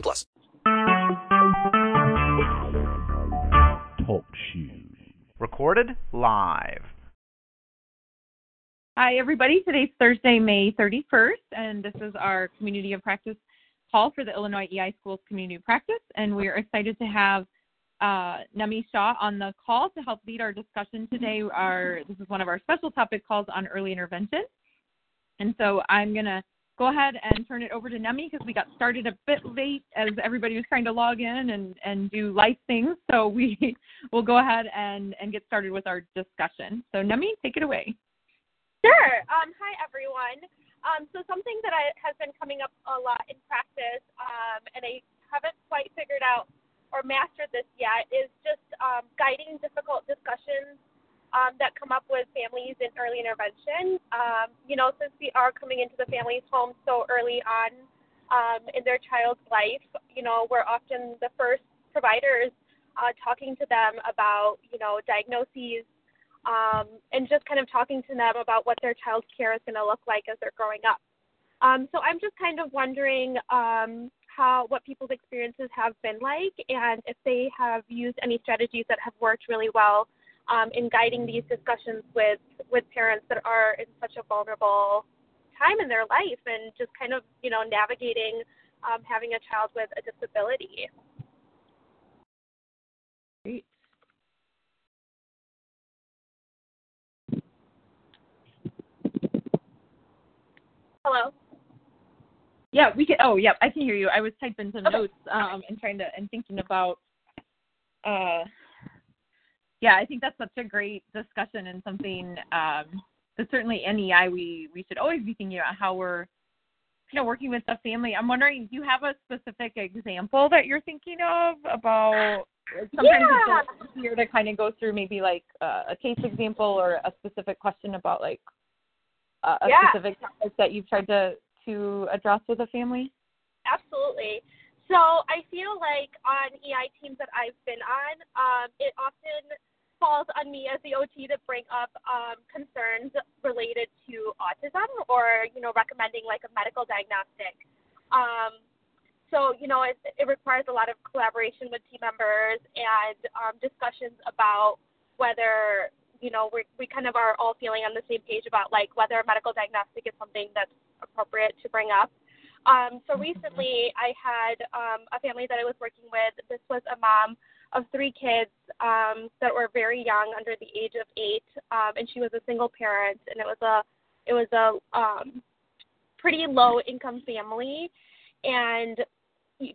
plus. Talk shoes. Recorded live. Hi, everybody. Today's Thursday, May 31st, and this is our Community of Practice call for the Illinois EI Schools Community of Practice, and we are excited to have uh, Nami Shah on the call to help lead our discussion today. Our this is one of our special topic calls on early intervention, and so I'm gonna go ahead and turn it over to Nemi because we got started a bit late as everybody was trying to log in and and do life things. So we will go ahead and and get started with our discussion. So Nemi, take it away. Sure. Um, hi everyone. Um, so something that I, has been coming up a lot in practice, um, and I haven't quite figured out or mastered this yet is just um, guiding difficult discussions um, that come up with families in early intervention. Um, you know, since we are coming into the family's home so early on um, in their child's life, you know, we're often the first providers uh, talking to them about, you know, diagnoses um, and just kind of talking to them about what their child's care is going to look like as they're growing up. Um, so I'm just kind of wondering, um, how what people's experiences have been like and if they have used any strategies that have worked really well um, in guiding these discussions with with parents that are in such a vulnerable time in their life and just kind of you know navigating um, having a child with a disability. Great. Hello. Yeah, we can. Oh, yeah, I can hear you. I was typing some okay. notes um, and trying to and thinking about. Uh, yeah, I think that's such a great discussion and something um, that certainly in EI we we should always be thinking about how we're you know working with the family. I'm wondering, do you have a specific example that you're thinking of about? Sometimes yeah. it's here to kind of go through maybe like uh, a case example or a specific question about like uh, a yeah. specific topic that you've tried to to address with a family? Absolutely. So I feel like on EI teams that I've been on, um, it often falls on me as the OT to bring up um, concerns related to autism or, you know, recommending like a medical diagnostic. Um, so, you know, it, it requires a lot of collaboration with team members and um, discussions about whether, you know, we we kind of are all feeling on the same page about like whether a medical diagnostic is something that's appropriate to bring up. Um, so recently, I had um, a family that I was working with. This was a mom of three kids um, that were very young, under the age of eight, um, and she was a single parent, and it was a it was a um, pretty low income family, and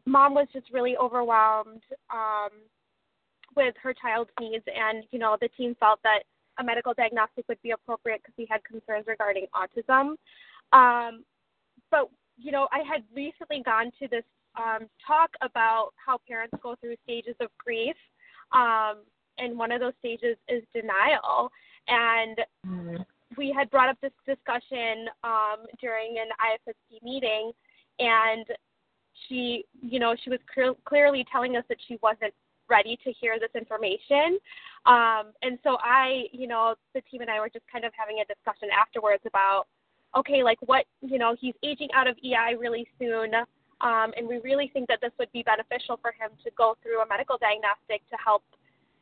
mom was just really overwhelmed um, with her child's needs, and you know the team felt that a medical diagnostic would be appropriate because we had concerns regarding autism. Um, but you know, I had recently gone to this um, talk about how parents go through stages of grief, um, and one of those stages is denial. And mm-hmm. we had brought up this discussion um, during an IFSP meeting, and she, you know, she was clear- clearly telling us that she wasn't ready to hear this information. Um, and so I, you know, the team and I were just kind of having a discussion afterwards about okay, like what, you know, he's aging out of EI really soon. Um, and we really think that this would be beneficial for him to go through a medical diagnostic to help,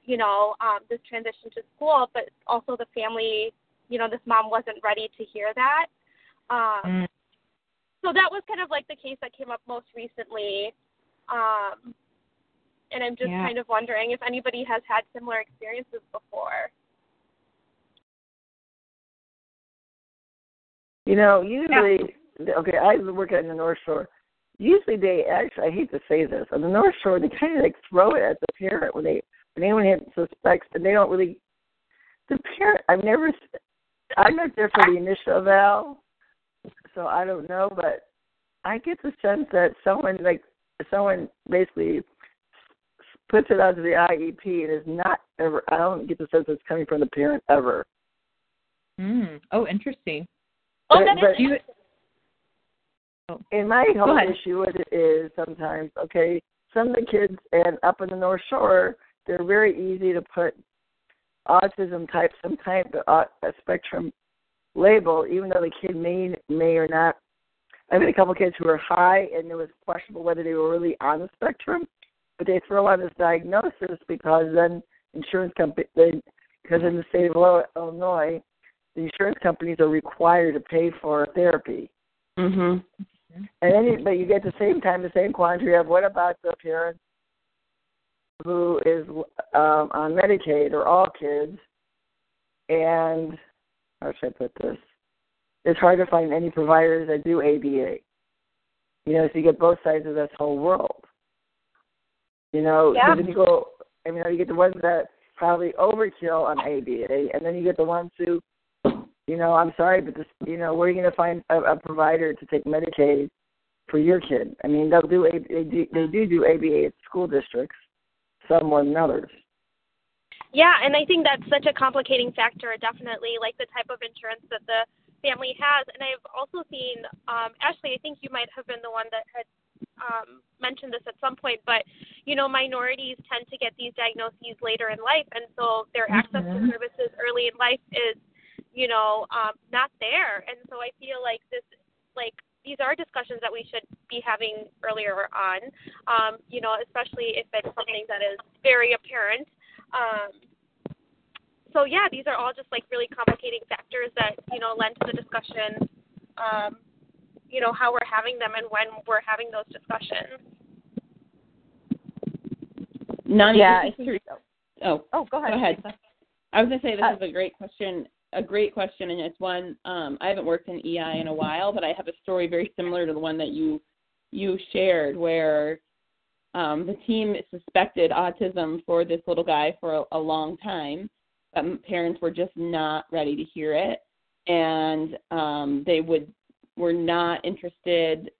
you know, um, this transition to school. But also the family, you know, this mom wasn't ready to hear that. Um, mm. So that was kind of like the case that came up most recently. Um, and I'm just yeah. kind of wondering if anybody has had similar experiences before. You know, usually, yeah. okay, I work at the North Shore. Usually, they actually, I hate to say this, on the North Shore, they kind of like throw it at the parent when they when anyone suspects, and they don't really. The parent, I've never, I'm not there for the initial eval, so I don't know, but I get the sense that someone like someone basically puts it onto the IEP and is not ever. I don't get the sense it's coming from the parent ever. Mm. Oh, interesting. Oh, But- that is but- interesting. And my whole issue with it is sometimes okay. Some of the kids and up in the North Shore, they're very easy to put autism type, some type of a spectrum label, even though the kid may may or not. I've had a couple kids who were high, and it was questionable whether they were really on the spectrum, but they throw on this diagnosis because then insurance company, they, because in the state of Illinois, the insurance companies are required to pay for therapy. Mhm. And then, you, but you get the same time the same quandary of what about the parent who is um, on Medicaid or all kids, and how should I put this? It's hard to find any providers that do ABA. You know, so you get both sides of this whole world. You know, Yeah. you go. I mean, you get the ones that probably overkill on ABA, and then you get the ones who you know, I'm sorry, but this, you know, where are you going to find a, a provider to take Medicaid for your kid? I mean, they'll do A- they do they do do ABA at school districts, some more than others. Yeah, and I think that's such a complicating factor, definitely, like the type of insurance that the family has. And I've also seen, um, Ashley, I think you might have been the one that had um, mentioned this at some point, but, you know, minorities tend to get these diagnoses later in life, and so their access to services early in life is, you know, um, not there. And so I feel like this, like, these are discussions that we should be having earlier on, um, you know, especially if it's something that is very apparent. Um, so yeah, these are all just like really complicating factors that you know lend to the discussion. Um, you know how we're having them and when we're having those discussions. Nani, Yeah, this is Oh, Oh, go ahead. Go ahead. I was gonna say this Uh, is a great question, a great question, and it's one um, I haven't worked in EI in a while, but I have a story very similar to the one that you you shared, where um, the team suspected autism for this little guy for a, a long time. Um, parents were just not ready to hear it, and um, they would were not interested,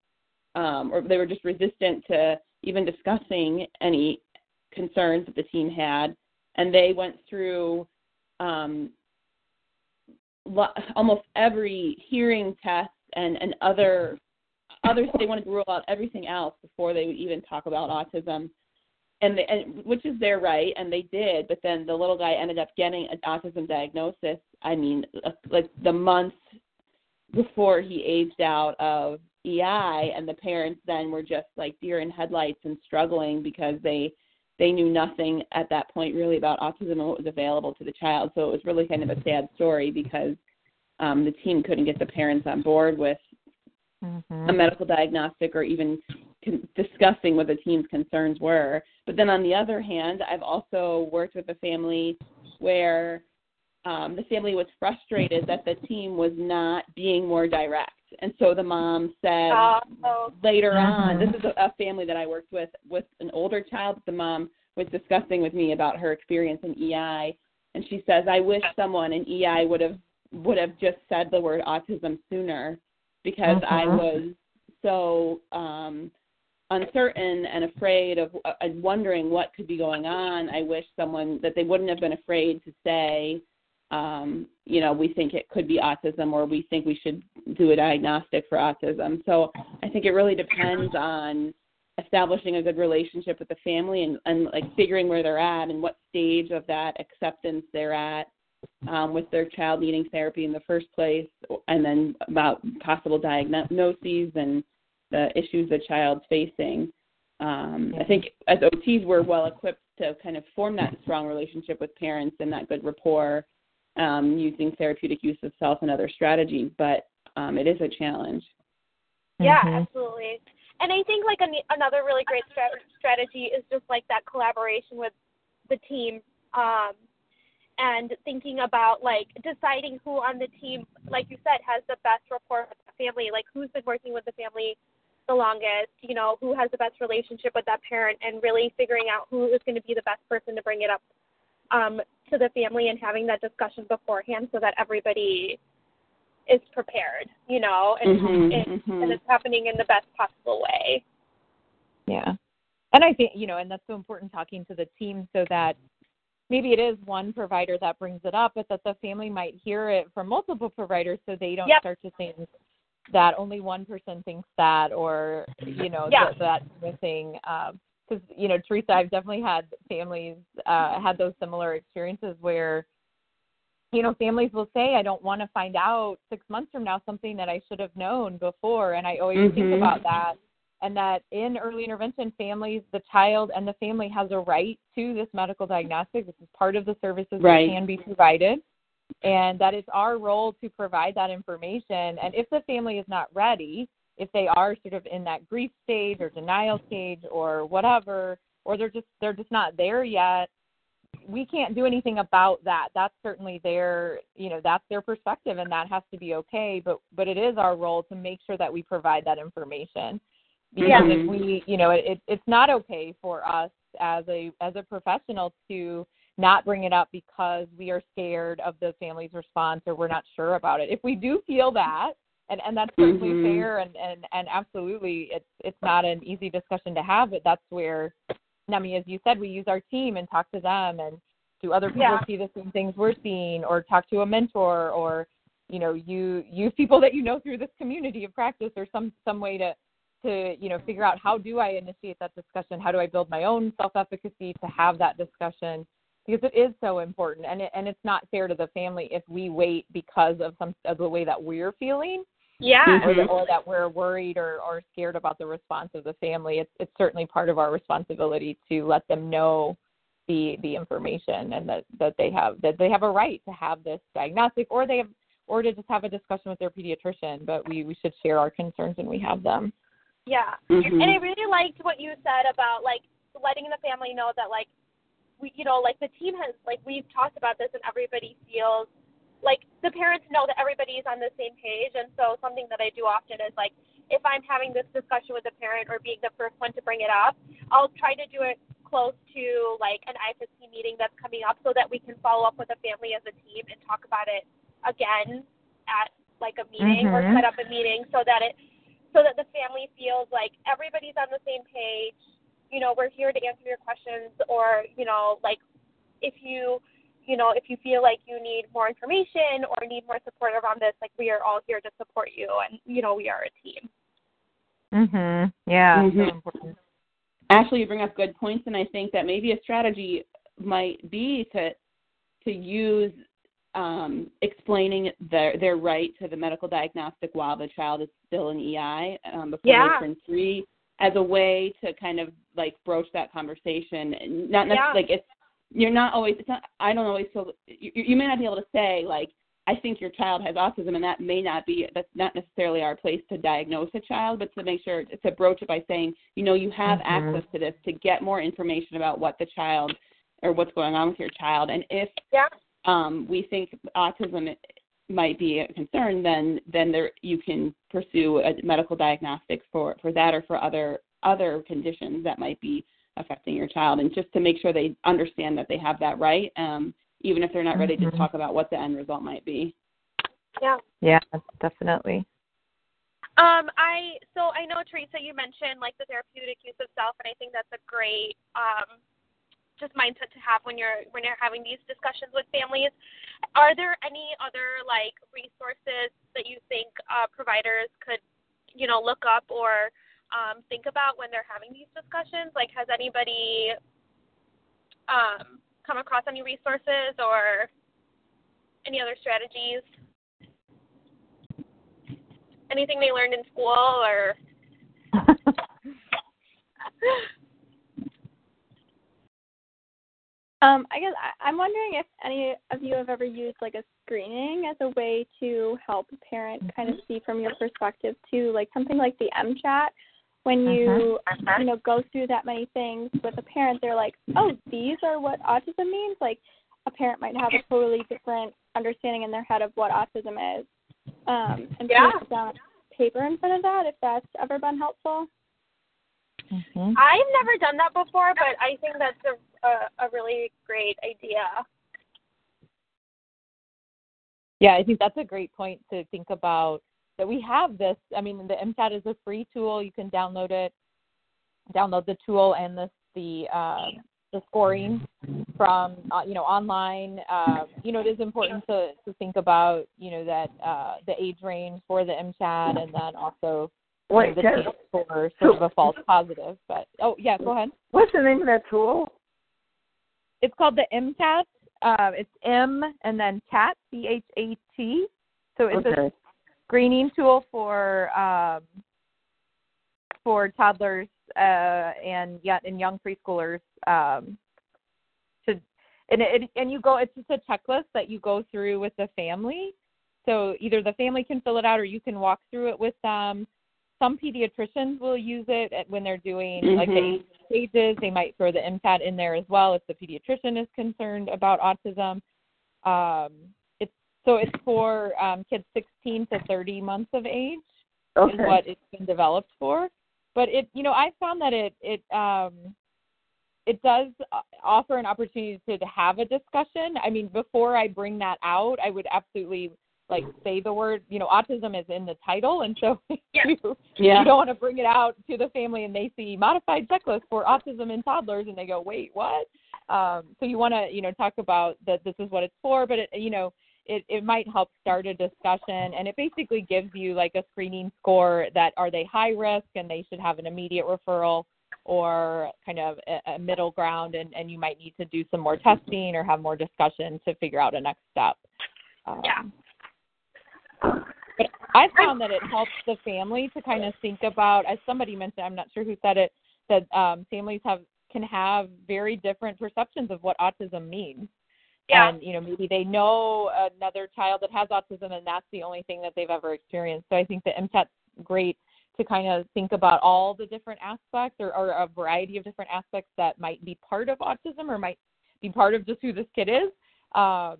um, or they were just resistant to even discussing any concerns that the team had and they went through um, almost every hearing test and, and other others they wanted to rule out everything else before they would even talk about autism. And, they, and which is their right and they did but then the little guy ended up getting an autism diagnosis i mean uh, like the months before he aged out of ei and the parents then were just like deer in headlights and struggling because they they knew nothing at that point really about autism and what was available to the child. So it was really kind of a sad story because um, the team couldn't get the parents on board with a medical diagnostic or even con- discussing what the team's concerns were. But then on the other hand, I've also worked with a family where um, the family was frustrated that the team was not being more direct. And so the mom said, so later on this is a, a family that i worked with with an older child the mom was discussing with me about her experience in ei and she says i wish someone in ei would have would have just said the word autism sooner because i was so um uncertain and afraid of uh, and wondering what could be going on. I wish someone that they wouldn't have been afraid to say um, you know, we think it could be autism or we think we should do a diagnostic for autism. So I think it really depends on establishing a good relationship with the family and, and like figuring where they're at and what stage of that acceptance they're at um, with their child needing therapy in the first place, and then about possible diagnoses and the issues the child's facing. Um, I think as OTs, we're well equipped to kind of form that strong relationship with parents and that good rapport um, using therapeutic use of self and other strategies, but um, it is a challenge. yeah, absolutely. And I think like an, another really great strat- strategy is just like that collaboration with the team. Um, and thinking about like deciding who on the team, like you said, has the best rapport with the family, like who's been working with the family the longest, you know, who has the best relationship with that parent, and really figuring out who is going to be the best person to bring it up um, to the family and having that discussion beforehand so that everybody is prepared, you know, and, Mhm, and, mhm. and it's happening in the best possible way. Yeah. And I think, you know, and that's so important talking to the team so that maybe it is one provider that brings it up, but that the family might hear it from multiple providers so they don't Yep. start to think that only one person thinks that or, you know, Yeah. that, that kind of thing. Because, you know, Teresa, I've definitely had families, uh, had those similar experiences where, you know, families will say, I don't want to find out six months from now something that I should have known before. And I always think Mhm. about that. And that in early intervention families, the child and the family has a right to this medical diagnostic. This is part of the services Right. that can be provided. And that it's our role to provide that information. And if the family is not ready, if they are sort of in that grief stage or denial stage or whatever, or they're just they're just not there yet, we can't do anything about that. That's certainly their, you know, that's their perspective, and that has to be okay. But but it is our role to make sure that we provide that information, because Yeah. if mm-hmm. we, you know, it, it's not okay for us as a as a professional to not bring it up because we are scared of the family's response or we're not sure about it. If we do feel that, and and that's certainly Mhm. fair, and and and absolutely, it's it's not an easy discussion to have, but that's where Nemi, as you said, we use our team and talk to them and do other people Yeah. see the same things we're seeing or talk to a mentor or you know you use people that you know through this community of practice or some some way to to you know figure out how do I initiate that discussion how do I build my own self efficacy to have that discussion because it is so important and it, and it's not fair to the family if we wait because of some of the way that we're feeling Yeah. or, Mhm. or that we're worried or, or scared about the response of the family, it's it's certainly part of our responsibility to let them know the the information and that that they have that they have a right to have this diagnostic or they have or to just have a discussion with their pediatrician. But we we should share our concerns when we have them. Yeah. Mhm. And I really liked what you said about like letting the family know that like we you know, like the team has like we've talked about this and everybody feels like the parents know that everybody is on the same page and so something that I do often is like if I'm having this discussion with a parent or being the first one to bring it up, I'll try to do it close to like an IFSP meeting that's coming up so that we can follow up with the family as a team and talk about it again at like a meeting or Mhm. set up a meeting so that it so that the family feels like everybody's on the same page. You know, we're here to answer your questions or, you know, like if you you know, if you feel like you need more information or need more support around this, like we are all here to support you and you know, we are a team. Mhm. Yeah. Mhm. So important. Ashley, you bring up good points, and I think that maybe a strategy might be to to use um, explaining their their right to the medical diagnostic while the child is still in EI um, before Yeah. they turn three, as a way to kind of like broach that conversation. And Not necessarily Yeah. like it's you're not always. It's not. I don't always feel. You, you may not be able to say like. I think your child has autism, and that may not be that's not necessarily our place to diagnose a child, but to make sure to broach it by saying, you know, you have Mhm. access to this to get more information about what the child or what's going on with your child, and if Yeah. um, we think autism might be a concern, then then there you can pursue a medical diagnostics for for that or for other other conditions that might be affecting your child, and just to make sure they understand that they have that right, um, even if they're not ready Mhm. to talk about what the end result might be. Yeah. Yeah. Definitely. Um, I so I know Teresa, you mentioned like the therapeutic use of self, and I think that's a great um, just mindset to have when you're when you're having these discussions with families. Are there any other like resources that you think uh, providers could, you know, look up or um, think about when they're having these discussions? Like, has anybody um, come across any resources or any other strategies? Anything they learned in school or Um, I guess I, I'm wondering if any of you have ever used like a screening as a way to help a parent kind of see from your perspective too, like something like the M-CHAT. When you you know go through that many things with a parent, they're like, oh, these are what autism means. Like a parent might have a totally different understanding in their head of what autism is, um, and Yeah. put down paper in front of that. If that's ever been helpful. Mhm. I've never done that before, but I think that's a a, a really great idea. Yeah, I think that's a great point to think about that we have this. I mean, the M-CHAT is a free tool. You can download it download the tool and the the uh, the scoring from uh, you know online. Uh, you know, it is important to to think about you know that uh, the age range for the M-CHAT and then also know, Wait, the chance for sort of a false positive. But oh yeah, go ahead. what's the name of that tool? It's called the M-CHAT. Uh, it's M and then CHAT, C H A T. So it's a Okay. screening tool for um, for toddlers uh, and yet and young preschoolers um, to and it, and you go it's just a checklist that you go through with the family. So either the family can fill it out or you can walk through it with them. Some pediatricians will use it when they're doing like the Mhm. stages. They might throw the M-CHAT in there as well if the pediatrician is concerned about autism. Um, so it's for um, kids 16 to 30 months of age Okay. is what it's been developed for. But it, you know, I found that it it um, it does uh, offer an opportunity to, to have a discussion. I mean, before I bring that out, I would absolutely like say the word. You know, autism is in the title, and so Yeah. you, Yeah. you don't want to bring it out to the family and they see modified checklist for autism in toddlers, and they go, wait, what? Um, so you want to, you know, talk about that this is what it's for, but it, you know, it, it might help start a discussion and it basically gives you like a screening score that are they high risk and they should have an immediate referral or kind of a, a middle ground and, and you might need to do some more testing or have more discussion to figure out a next step. Um, Yeah. But I found that it helps the family to kind of think about, as somebody mentioned, I'm not sure who said it, that um, families have can have very different perceptions of what autism means. Yeah. And you know, maybe they know another child that has autism, and that's the only thing that they've ever experienced. So I think the M-CHAT's great to kind of think about all the different aspects, or, or a variety of different aspects that might be part of autism, or might be part of just who this kid is, um,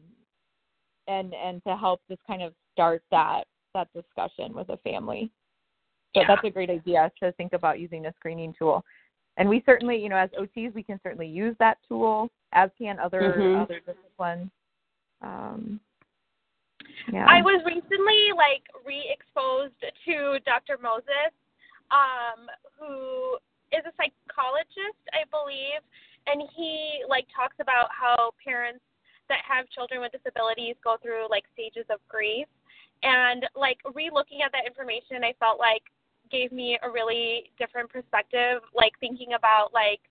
and and to help just kind of start that that discussion with a family. So Yeah. that's a great idea to think about using a screening tool. And we certainly, you know, as OTs, we can certainly use that tool, as can other Mhm. other disciplines. Um, yeah. I was recently like re-exposed to Dr. Moses, um, who is a psychologist, I believe, and he like talks about how parents that have children with disabilities go through like stages of grief, and like re-looking at that information, I felt like gave me a really different perspective, like thinking about like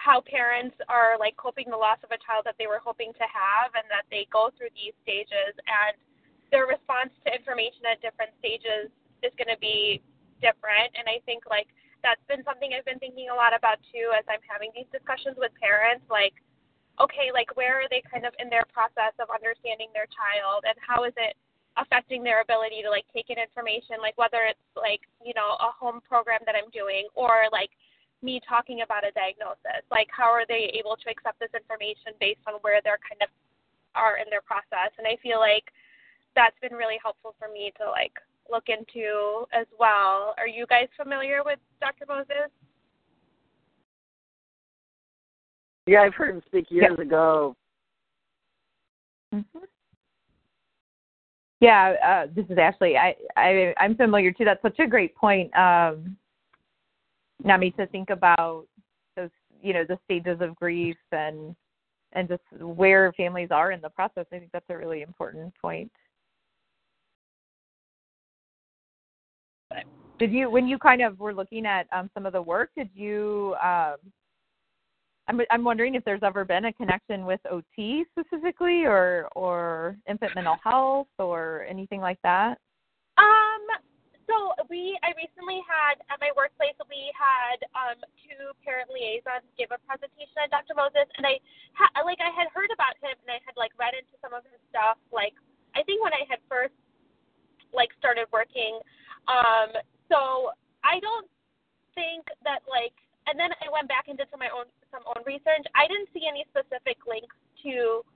how parents are like coping the loss of a child that they were hoping to have and that they go through these stages and their response to information at different stages is going to be different. And i think like that's been something i've been thinking a lot about too as i'm having these discussions with parents like okay like where are they kind of in their process of understanding their child and how is it affecting their ability to like take in information like whether it's like you know a home program that i'm doing or like me talking about a diagnosis like how are they able to accept this information based on where they're kind of are in their process and i feel like that's been really helpful for me to like look into as well are you guys familiar with dr moses Yeah, I've heard him speak years ago. Mhm. Yeah, uh, this is Ashley. I, I I'm familiar too. That's such a great point, um, Nami, to think about those, you know, the stages of grief and and just where families are in the process. I think that's a really important point. Did you, when you kind of were looking at um, some of the work, did you? Um, I'm I'm wondering if there's ever been a connection with OT specifically, or or infant mental health, or anything like that. So we, I recently had at my workplace, we had um two parent liaisons give a presentation at Dr. Moses, and I, ha- like, I had heard about him, and I had like read into some of his stuff. Like, I think when I had first like started working, um, so I don't think that like, and then I went back and did some my own some own research. I didn't see any specific links to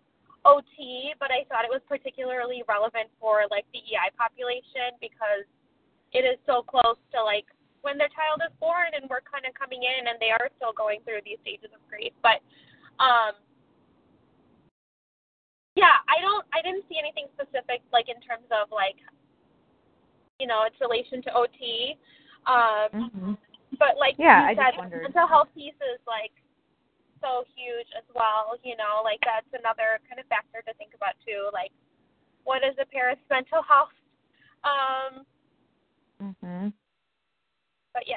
OT, but I thought it was particularly relevant for like the EI population because it is so close to like when their child is born and we're kind of coming in and they are still going through these stages of grief. But um yeah, I don't I didn't see anything specific like in terms of like you know, its relation to OT. Um Mm-hmm. But like Yeah, you I said, mental health piece is like so huge as well. You know, like that's another kind of factor to think about too. Like, what is a parent's mental health? Um, Mhm. but yeah.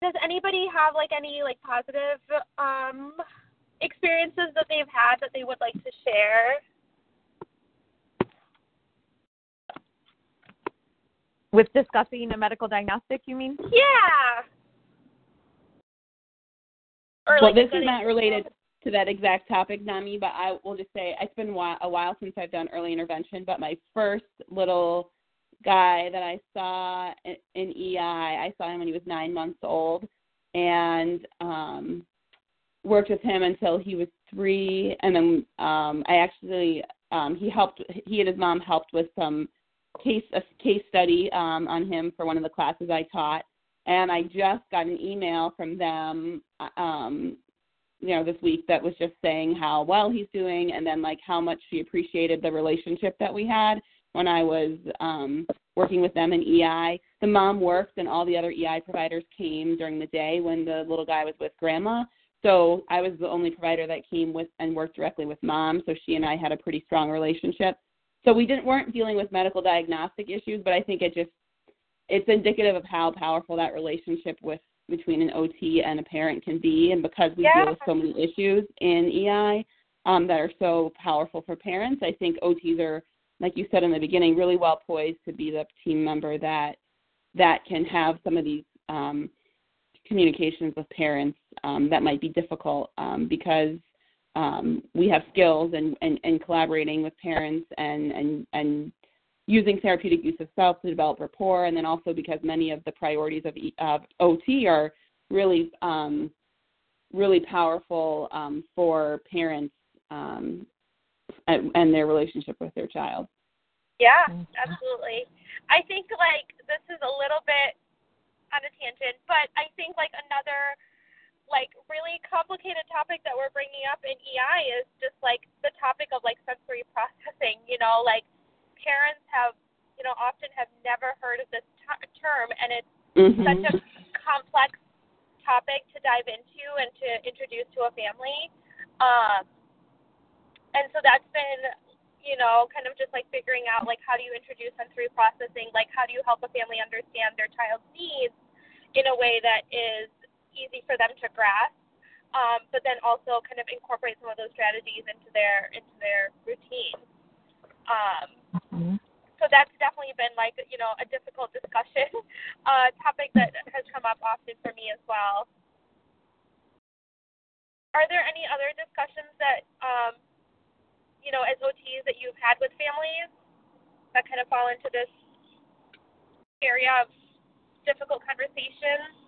Does anybody have like any like positive um experiences that they've had that they would like to share? With discussing a medical diagnostic, you mean? Yeah. Or well, like this is not related to that exact topic, Nami, but I will just say it's been a while since I've done early intervention. But my first little guy that I saw in, EI, I saw him when he was nine months old, and um, worked with him until he was three. And then um, I actually um, he helped. He and his mom helped with some case a case study um, on him for one of the classes I taught. And I just got an email from them um, you know this week that was just saying how well he's doing and then like how much she appreciated the relationship that we had when I was um working with them in EI. The mom worked and all the other EI providers came during the day when the little guy was with grandma. So I was the only provider that came with and worked directly with mom, so she and I had a pretty strong relationship. So we didn't weren't dealing with medical diagnostic issues, but I think it just it's indicative of how powerful that relationship with between an OT and a parent can be, and because we Yeah. deal with so many issues in EI um, that are so powerful for parents, I think OTs are, like you said in the beginning, really well poised to be the team member that that can have some of these um, communications with parents um, that might be difficult um, because um, we have skills and, and, and collaborating with parents and, and, and using therapeutic use of self to develop rapport, and then also because many of the priorities of, E- of OT are really um, really powerful um, for parents um, and, and their relationship with their child. Yeah, Mhm. absolutely. I think like this is a little bit on a tangent, but I think like another like really complicated topic that we're bringing up in EI is just like the topic of like sensory processing. You know, like parents have you know often have never heard of this t- term, and it's Mm-hmm. such a complex topic to dive into and to introduce to a family. Um, and so that's been, you know, kind of just like figuring out like how do you introduce sensory processing, like how do you help a family understand their child's needs in a way that is easy for them to grasp, um, but then also kind of incorporate some of those strategies into their into their routine. Um, Mhm. so that's definitely been like you know a difficult discussion uh, topic that has come up often for me as well. Are there any other discussions that um, you know as OTs that you've had with families that kind of fall into this area of difficult conversations?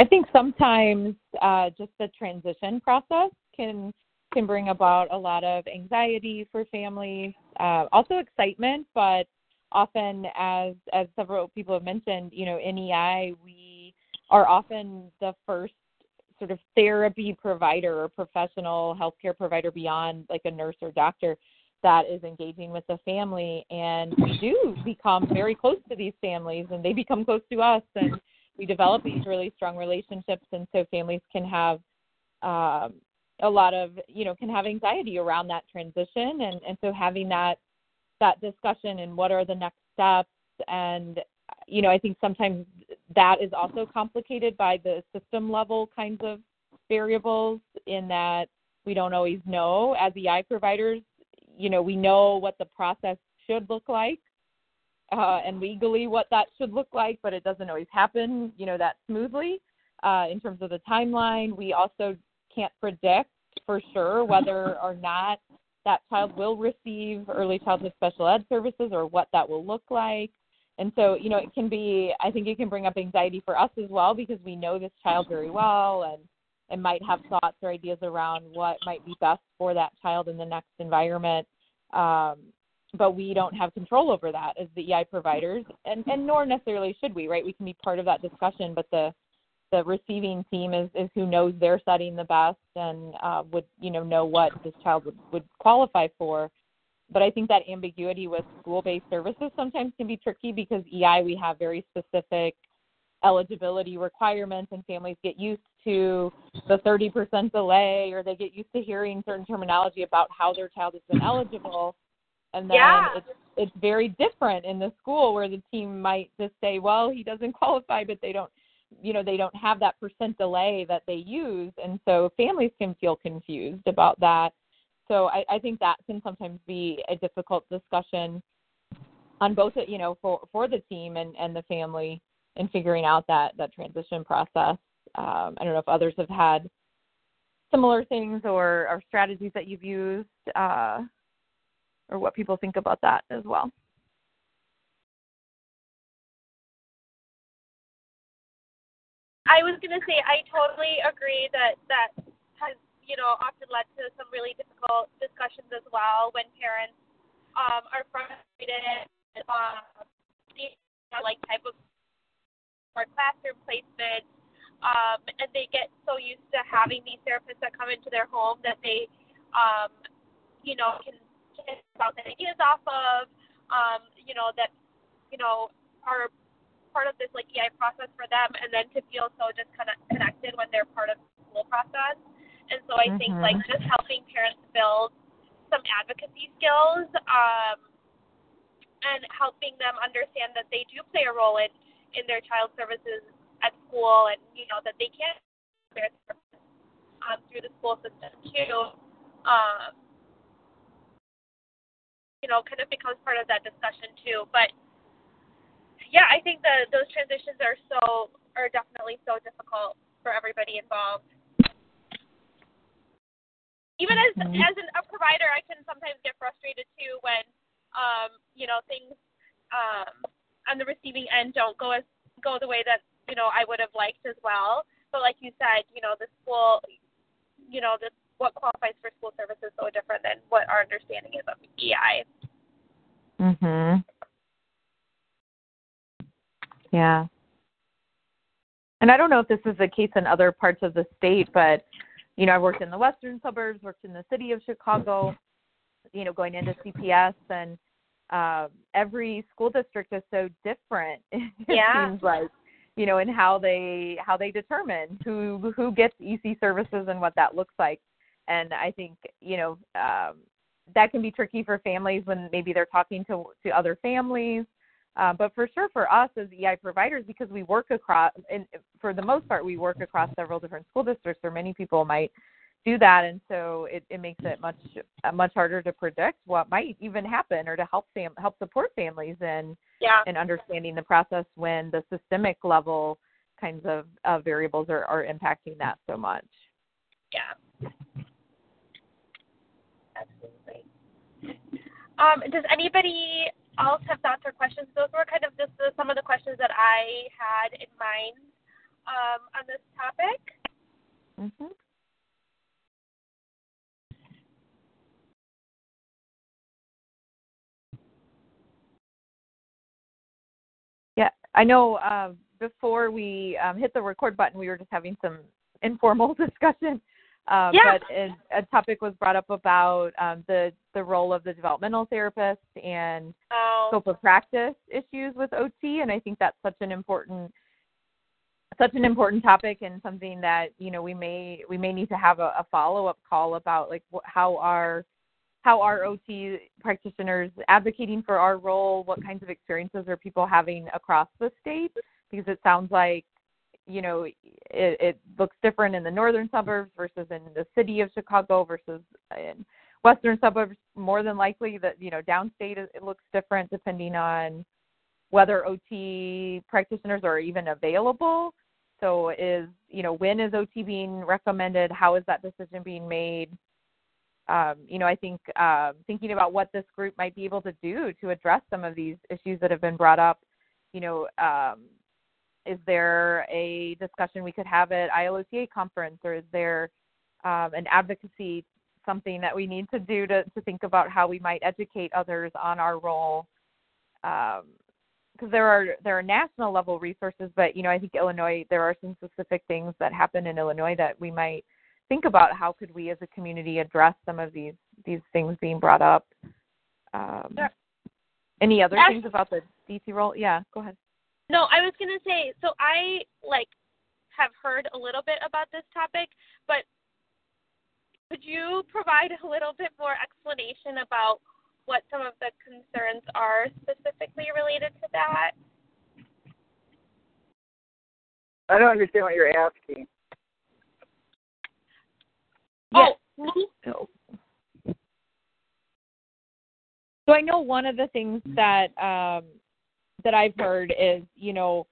I think sometimes uh, just the transition process can can bring about a lot of anxiety for families, uh, also excitement, but often, as as several people have mentioned, you know, in EI we are often the first sort of therapy provider or professional healthcare provider beyond like a nurse or doctor that is engaging with the family and we do become very close to these families and they become close to us and we develop these really strong relationships and so families can have um, a lot of you know can have anxiety around that transition. And and so having that that discussion and what are the next steps and you know i think sometimes that is also complicated by the system level kinds of variables in that we don't always know. As ei providers you know we know what the process should look like uh, and legally what that should look like, but it doesn't always happen, you know, that smoothly uh, in terms of the timeline. We also can't predict for sure whether or not that child will receive early childhood special ed services or what that will look like. And so, you know, it can be, I think it can bring up anxiety for us as well because we know this child very well and, and might have thoughts or ideas around what might be best for that child in the next environment. Um, but we don't have control over that as the EI providers, and, and nor necessarily should we, right? We can be part of that discussion, but the the receiving team is, is who knows their setting the best and uh, would you know know what this child would, would qualify for. But I think that ambiguity with school-based services sometimes can be tricky because EI we have very specific eligibility requirements and families get used to the 30% delay or they get used to hearing certain terminology about how their child has been eligible and then Yeah. it's it's very different in the school where the team might just say well he doesn't qualify but they don't you know they don't have that percent delay that they use. And so families can feel confused about that. So i, I think that can sometimes be a difficult discussion on both you know for for the team and and the family in figuring out that that transition process. Um, i don't know if others have had similar things or, or strategies that you've used uh, or what people think about that as well. I was gonna say I totally agree that that has you know often led to some really difficult discussions as well when parents um, are frustrated um, the like type of or classroom placement um, and they get so used to having these therapists that come into their home that they um, you know can, can bounce ideas off of um, you know that you know are part of this like EI process for them and then to feel so just kind of connected when they're part of the school process. And so I think Mhm. like just helping parents build some advocacy skills um, and helping them understand that they do play a role in, in their child services at school and you know that they can their services um, through the school system too. Um, you know, kind of becomes part of that discussion too. But yeah, I think the those transitions are so are definitely so difficult for everybody involved. Even as Mhm. as an, a provider, I can sometimes get frustrated too when um, you know things um, on the receiving end don't go as go the way that you know I would have liked as well. But like you said, you know the school, you know the what qualifies for school service is so different than what our understanding is of EI. Mhm. Yeah. And I don't know if this is the case in other parts of the state, but you know, I've worked in the western suburbs, worked in the city of Chicago, you know, going into CPS and um every school district is so different. It Yeah. seems like, you know, in how they how they determine who who gets EC services and what that looks like. And I think, you know, um that can be tricky for families when maybe they're talking to to other families. Uh, but for sure, for us as EI providers, because we work across, and for the most part, we work across several different school districts, or many people might do that, and so it, it makes it much uh, much harder to predict what might even happen, or to help fam- help support families in Yeah. in understanding the process when the systemic level kinds of uh, variables are, are impacting that so much. Yeah. Absolutely. Um, does anybody else have thoughts or questions? Those were kind of just the, some of the questions that I had in mind um, on this topic. Mm-hmm. Yeah, I know. Uh, before we um, hit the record button, we were just having some informal discussion. Uh, Yeah. But a, a topic was brought up about um, the the role of the developmental therapist and Oh, scope of practice issues with OT, and I think that's such an important such an important topic and something that you know we may we may need to have a, a follow up call about like wh- how our how our OT practitioners advocating for our role, what kinds of experiences are people having across the state? Because it sounds like you know it, it looks different in the northern suburbs versus in the city of Chicago versus in western suburbs. More than likely, that you know downstate it, looks different depending on whether OT practitioners are even available. So is you know when is OT being recommended? How is that decision being made? Um, you know, I think um, thinking about what this group might be able to do to address some of these issues that have been brought up. You know, um, is there a discussion we could have at ILOCA conference, or is there um, an advocacy something that we need to do to, to think about how we might educate others on our role? Um, because there are there are national level resources, but you know I think Illinois there are some specific things that happen in Illinois that we might think about how could we as a community address some of these these things being brought up. Um, Sure. Any other Actually- things about the DT role? Yeah, go ahead. No, I was gonna say. So I like have heard a little bit about this topic, but could you provide a little bit more explanation about what some of the concerns are specifically related to that? I don't understand what you're asking. Oh, So so I know one of the things that um, that I've heard is, you know,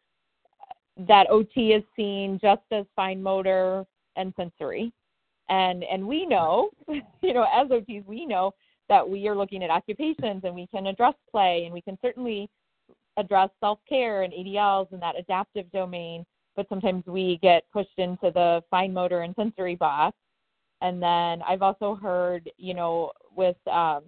that OT is seen just as fine motor and sensory, and and we know, you know, as OTs, we know that we are looking at occupations and we can address play and we can certainly address self care and ADLs and that adaptive domain, but sometimes we get pushed into the fine motor and sensory box. And then I've also heard, you know, with um,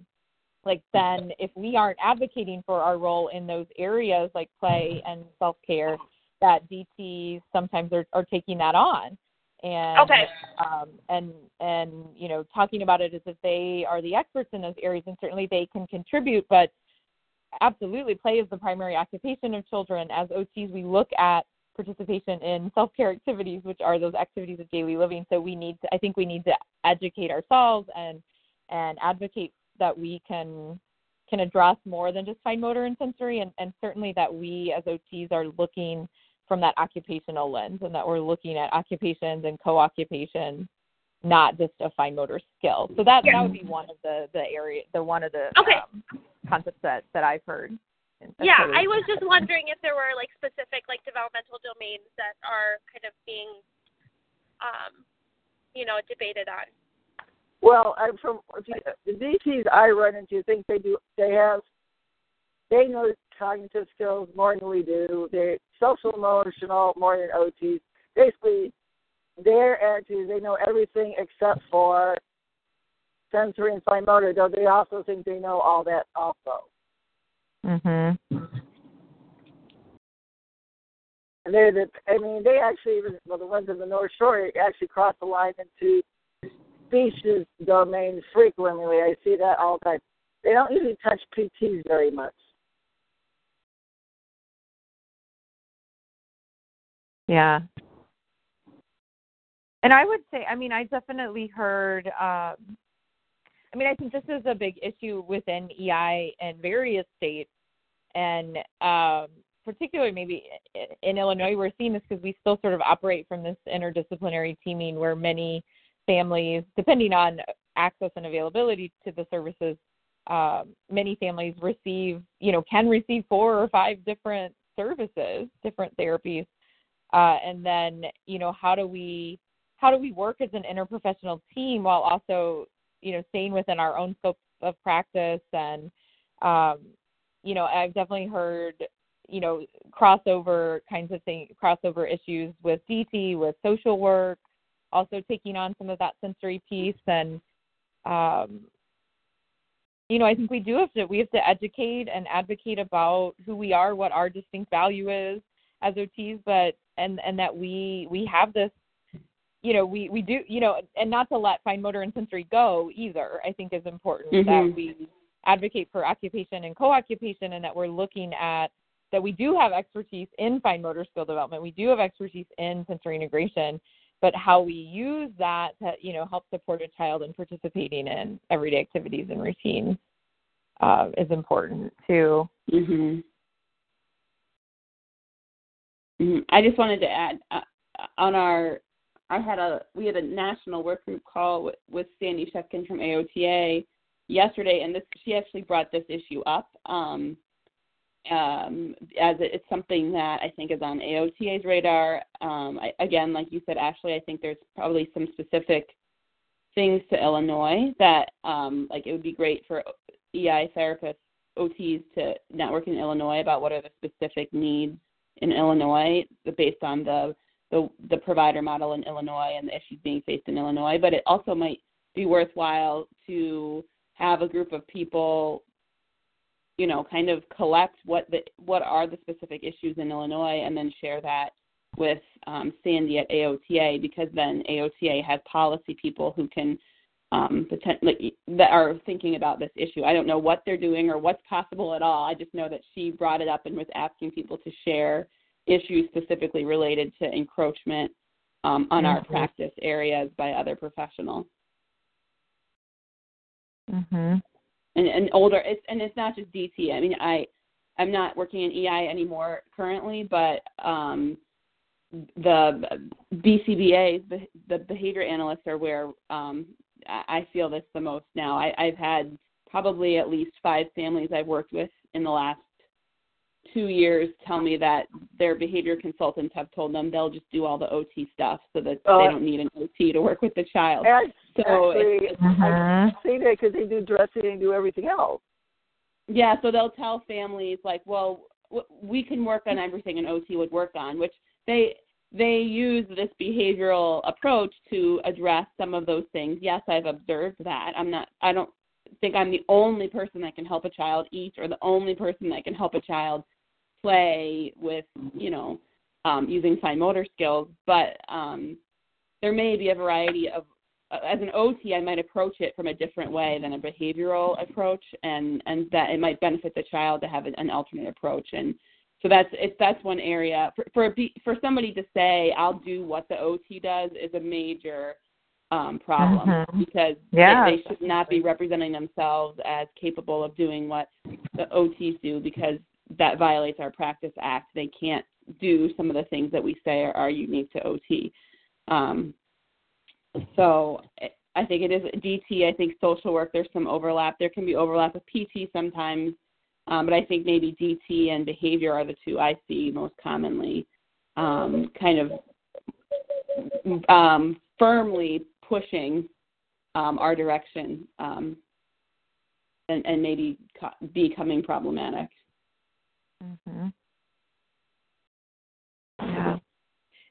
like then if we aren't advocating for our role in those areas like play and self care, that DTs sometimes are, are taking that on. And Okay. um, and and you know talking about it as if they are the experts in those areas, and certainly they can contribute. But absolutely, play is the primary occupation of children. As OTs, we look at participation in self-care activities, which are those activities of daily living. So we need to, I think we need to educate ourselves and and advocate that we can can address more than just fine motor and sensory, and, and certainly that we as OTs are looking from that occupational lens, and that we're looking at occupations and co-occupations, not just a fine motor skill. So that that would be one of the the area, the one of the Okay. um, concepts that that I've heard. Yeah, I was just wondering if there were like specific like developmental domains that are kind of being, um, you know, debated on. Well, I'm from you, the DTs I run into think they do. They have they know cognitive skills more than we do. They're social emotional more than OTs. Basically, their attitude is they know everything except for sensory and fine motor. Though they also think they know all that also. Mhm. And they're the, I mean, they actually even well, the ones in the North Shore actually cross the line into species domains frequently. I see that all the time. They don't usually touch PTs very much. Yeah. And I would say, I mean, I definitely heard. Um, I mean, I think this is a big issue within EI and various states, and um, particularly maybe in Illinois, we're seeing this because we still sort of operate from this interdisciplinary teaming where many families, depending on access and availability to the services, um, many families receive, you know, can receive four or five different services, different therapies. Uh, and then you know how do we how do we work as an interprofessional team while also you know staying within our own scope of practice? And um, you know I've definitely heard you know crossover kinds of things crossover issues with DT with social work also taking on some of that sensory piece and um, you know I think we do have to we have to educate and advocate about who we are what our distinct value is as OTs, but and and that we we have this, you know, we we do, you know, and not to let fine motor and sensory go either. I think is important Mhm. that we advocate for occupation and co-occupation, and that we're looking at that we do have expertise in fine motor skill development. We do have expertise in sensory integration, but how we use that to you know help support a child in participating in everyday activities and routines uh, is important too. Mhm. Mhm. I just wanted to add uh, on our I had a we had a national work group call with, with Sandy Schefkind from AOTA yesterday, and this she actually brought this issue up um, um, as it, it's something that I think is on AOTA's radar. Um, I, again, like you said, Ashley, I think there's probably some specific things to Illinois that um, like it would be great for EI therapists, OTs to network in Illinois about what are the specific needs in Illinois based on the, the the provider model in Illinois and the issues being faced in Illinois. But it also might be worthwhile to have a group of people you know, kind of collect what the what are the specific issues in Illinois, and then share that with um, Sandy at AOTA because then AOTA has policy people who can um, potentially that are thinking about this issue. I don't know what they're doing or what's possible at all. I just know that she brought it up and was asking people to share issues specifically related to encroachment um, on mm-hmm. our practice areas by other professionals. Mhm. And and older it's and it's not just DT. I mean, I I'm not working in EI anymore currently, but um the BCBAs, the, the behavior analysts are where um I feel this the most now. I, I've had probably at least five families I've worked with in the last two years tell me that their behavior consultants have told them they'll just do all the OT stuff so that uh, they don't need an OT to work with the child. so actually, it's, uh-huh. I see that because they do dressing and do everything else. Yeah, so they'll tell families like, well, we can work on everything an OT would work on, which they they use this behavioral approach to address some of those things. Yes, I've observed that. I'm not I don't think I'm the only person that can help a child eat or the only person that can help a child play with, you know, um, using fine motor skills, but um, there may be a variety of as an OT, I might approach it from a different way than a behavioral approach, and and that it might benefit the child to have an alternate approach. And so that's it's that's one area for for for somebody to say I'll do what the OT does is a major um, problem mm-hmm. because yeah, they, they should not be representing themselves as capable of doing what the OTs do because that violates our practice act. They can't do some of the things that we say are, are unique to OT. Um, so I think it is DT. I think social work. There's some overlap. There can be overlap with PT sometimes um, but I think maybe DT and behavior are the two I see most commonly um, kind of um, firmly pushing um, our direction um, and, and, maybe co- becoming problematic. Mm-hmm. Yeah.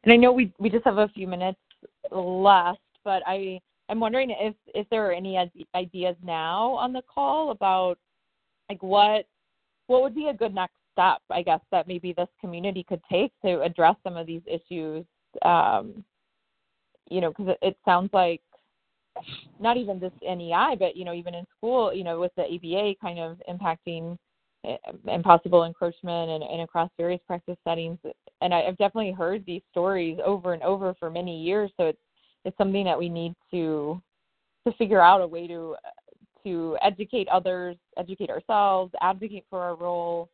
And I know we we just have a few minutes left, but I I'm wondering if if there are any ideas now on the call about like what what would be a good next step, I guess, that maybe this community could take to address some of these issues? Um, you know, because it, it sounds like not even just in EI, but you know, even in school, you know, with the ABA kind of impacting Eh, and, possible encroachment and across various practice settings. And I, I've definitely heard these stories over and over for many years. So it's it's something that we need to to figure out a way to uh, to educate others, educate ourselves, advocate for our role.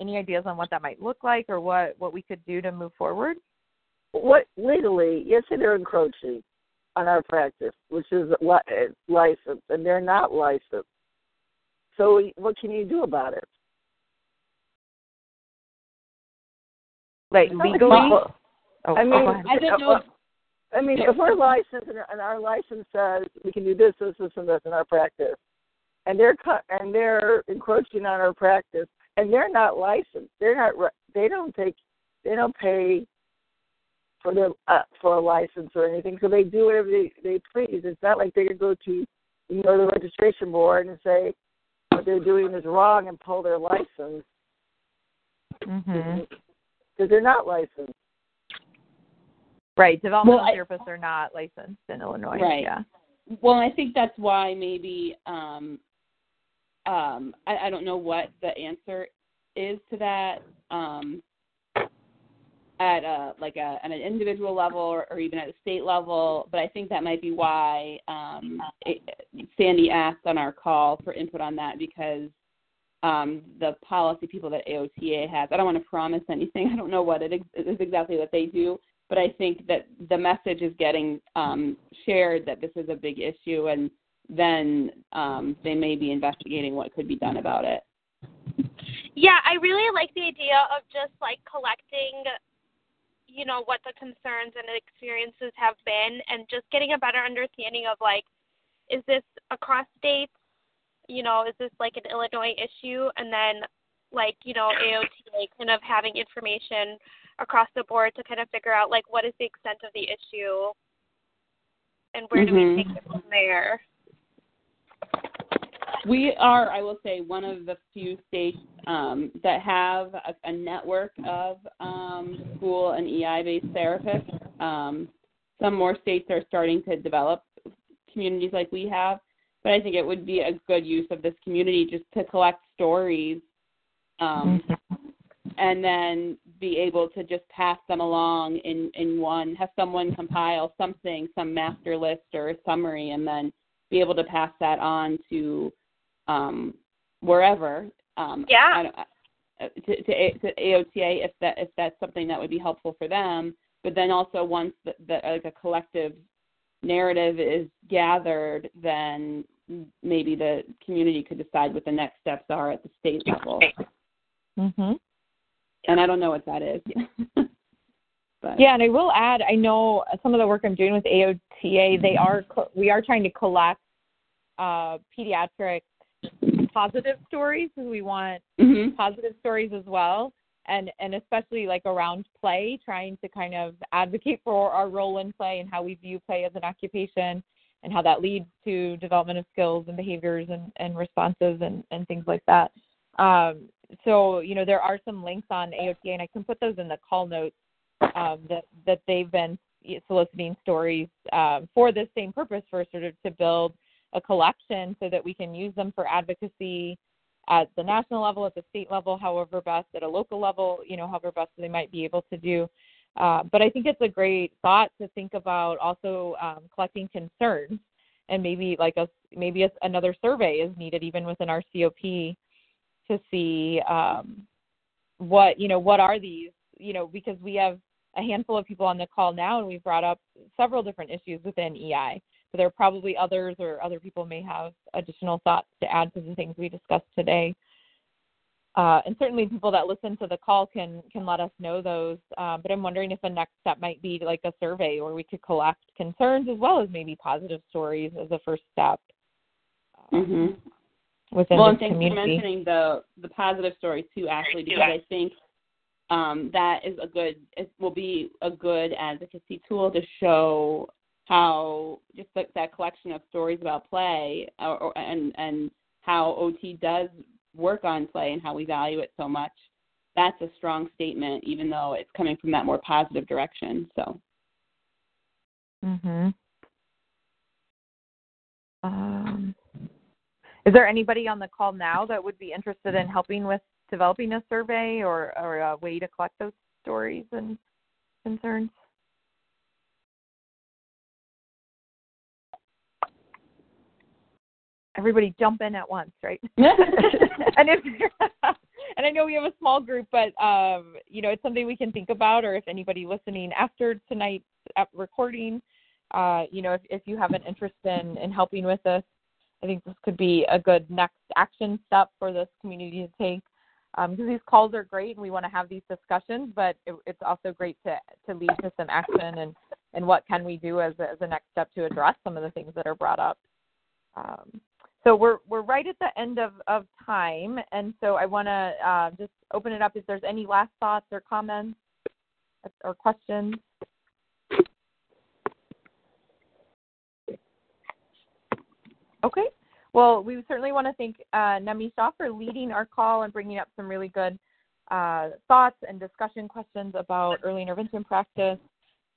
Any ideas on what that might look like or what, what we could do to move forward? What legally, yes, they're encroaching on our practice, which is eh, licensed, and they're not licensed. So, what can you do about it? Like legally? Oh, I mean, oh, I don't know. I mean, if we're licensed and our license says we can do this, this, this, and this in our practice, and they're and they're encroaching on our practice, and they're not licensed, they're not, they don't take, they don't pay for their uh, for a license or anything, so they do whatever they they please. It's not like they can go to, you know, the registration board and say they're doing is wrong and pull their license. Mm-hmm. Because they're not licensed. Right. Developmental well, therapists are not licensed in Illinois. Right. Yeah. Well, I think that's why maybe um, um, I, I don't know what the answer is to that um, at a like a at an individual level or, or even at a state level. But I think that might be why um, it, Sandy asked on our call for input on that because um, the policy people that AOTA has. I don't want to promise anything. I don't know what it is exactly that they do, but I think that the message is getting um, shared that this is a big issue, and then um, they may be investigating what could be done about it. Yeah, I really like the idea of just like collecting, you know, what the concerns and experiences have been, and just getting a better understanding of like, is this across states? You know, is this like an Illinois issue? And then, like, you know, AOTA kind of having information across the board to kind of figure out like what is the extent of the issue and where mm-hmm. do we mm-hmm. take it from there. we are, I will say, one of the few states um, that have a, a network of um, school and EI-based therapists. Um, some more states are starting to develop communities like we have, but I think it would be a good use of this community just to collect stories um, and then be able to just pass them along in in one have someone compile something some master list or summary and then be able to pass that on to um wherever um Yeah. I don't, uh, to, to, to AOTA if that if that's something that would be helpful for them but then also once the, the like a collective narrative is gathered then maybe the community could decide what the next steps are at the state level Mm-hmm. and I don't know what that is. but Yeah, and I will add, I know some of the work I'm doing with AOTA, they are we are trying to collect uh, pediatric positive stories because we want Mhm. positive stories as well, and and especially like around play, trying to kind of advocate for our role in play and how we view play as an occupation, and how that leads to development of skills and behaviors and, and responses and, and things like that. Um, so you know there are some links on AOTA, and I can put those in the call notes um, that that they've been soliciting stories um, for this same purpose, for sort of to build a collection so that we can use them for advocacy at the national level, at the state level, however best, at a local level, you know, however best they might be able to do. Uh, but I think it's a great thought to think about also um, collecting concerns, and maybe like a maybe a, another survey is needed even within our COP to see um, what you know what are these you know because we have a handful of people on the call now, and we've brought up several different issues within EI. So there are probably others, or other people may have additional thoughts to add to the things we discussed today. Uh, and certainly, people that listen to the call can can let us know those. Uh, but I'm wondering if a next step might be like a survey, where we could collect concerns as well as maybe positive stories as a first step uh, Mhm. within Well, this and thanks for community. mentioning the the positive story too, Ashley, because I think um, that is a good it will be a good advocacy tool to show how just that collection of stories about play or, or, and and how OT does work on play and how we value it so much. That's a strong statement, even though it's coming from that more positive direction. So. Mhm. Um, is there anybody on the call now that would be interested in helping with developing a survey or, or a way to collect those stories and concerns? Everybody jump in at once, right? and if and I know we have a small group, but um, you know, it's something we can think about, or if anybody listening after tonight's recording, uh, you know, if, if you have an interest in, in helping with this, I think this could be a good next action step for this community to take. Because these calls are great and we want to have these discussions, but it, it's also great to, to lead to some action and, and what can we do as a, as a next step to address some of the things that are brought up. Um, so we're we're right at the end of, of time, and so I want to uh, just open it up if there's any last thoughts or comments or questions. Okay. Well, we certainly want to thank uh, for leading our call and bringing up some really good uh, thoughts and discussion questions about early intervention practice.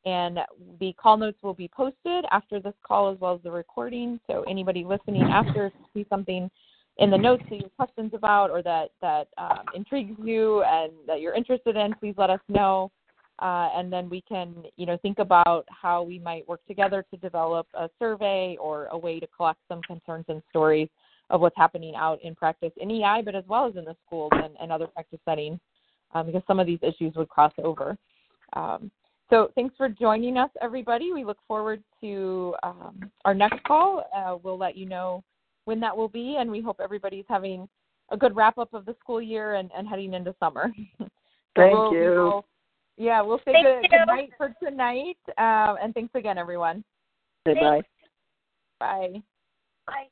And the call notes will be posted after this call as well as the recording. So anybody listening after, see something in the notes that you have questions about or that that um, intrigues you and that you're interested in, please let us know. Uh, and then we can, you know, think about how we might work together to develop a survey or a way to collect some concerns and stories of what's happening out in practice in EI, but as well as in the schools and, and other practice settings, um, because some of these issues would cross over. Um, so thanks for joining us, everybody. We look forward to um, our next call. Uh, we'll let you know when that will be, and we hope everybody's having a good wrap up of the school year and, and heading into summer. so Thank we'll- we you. will- yeah, we'll say good, good night for tonight. Um, and thanks again, everyone. Bye bye. Bye.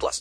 plus.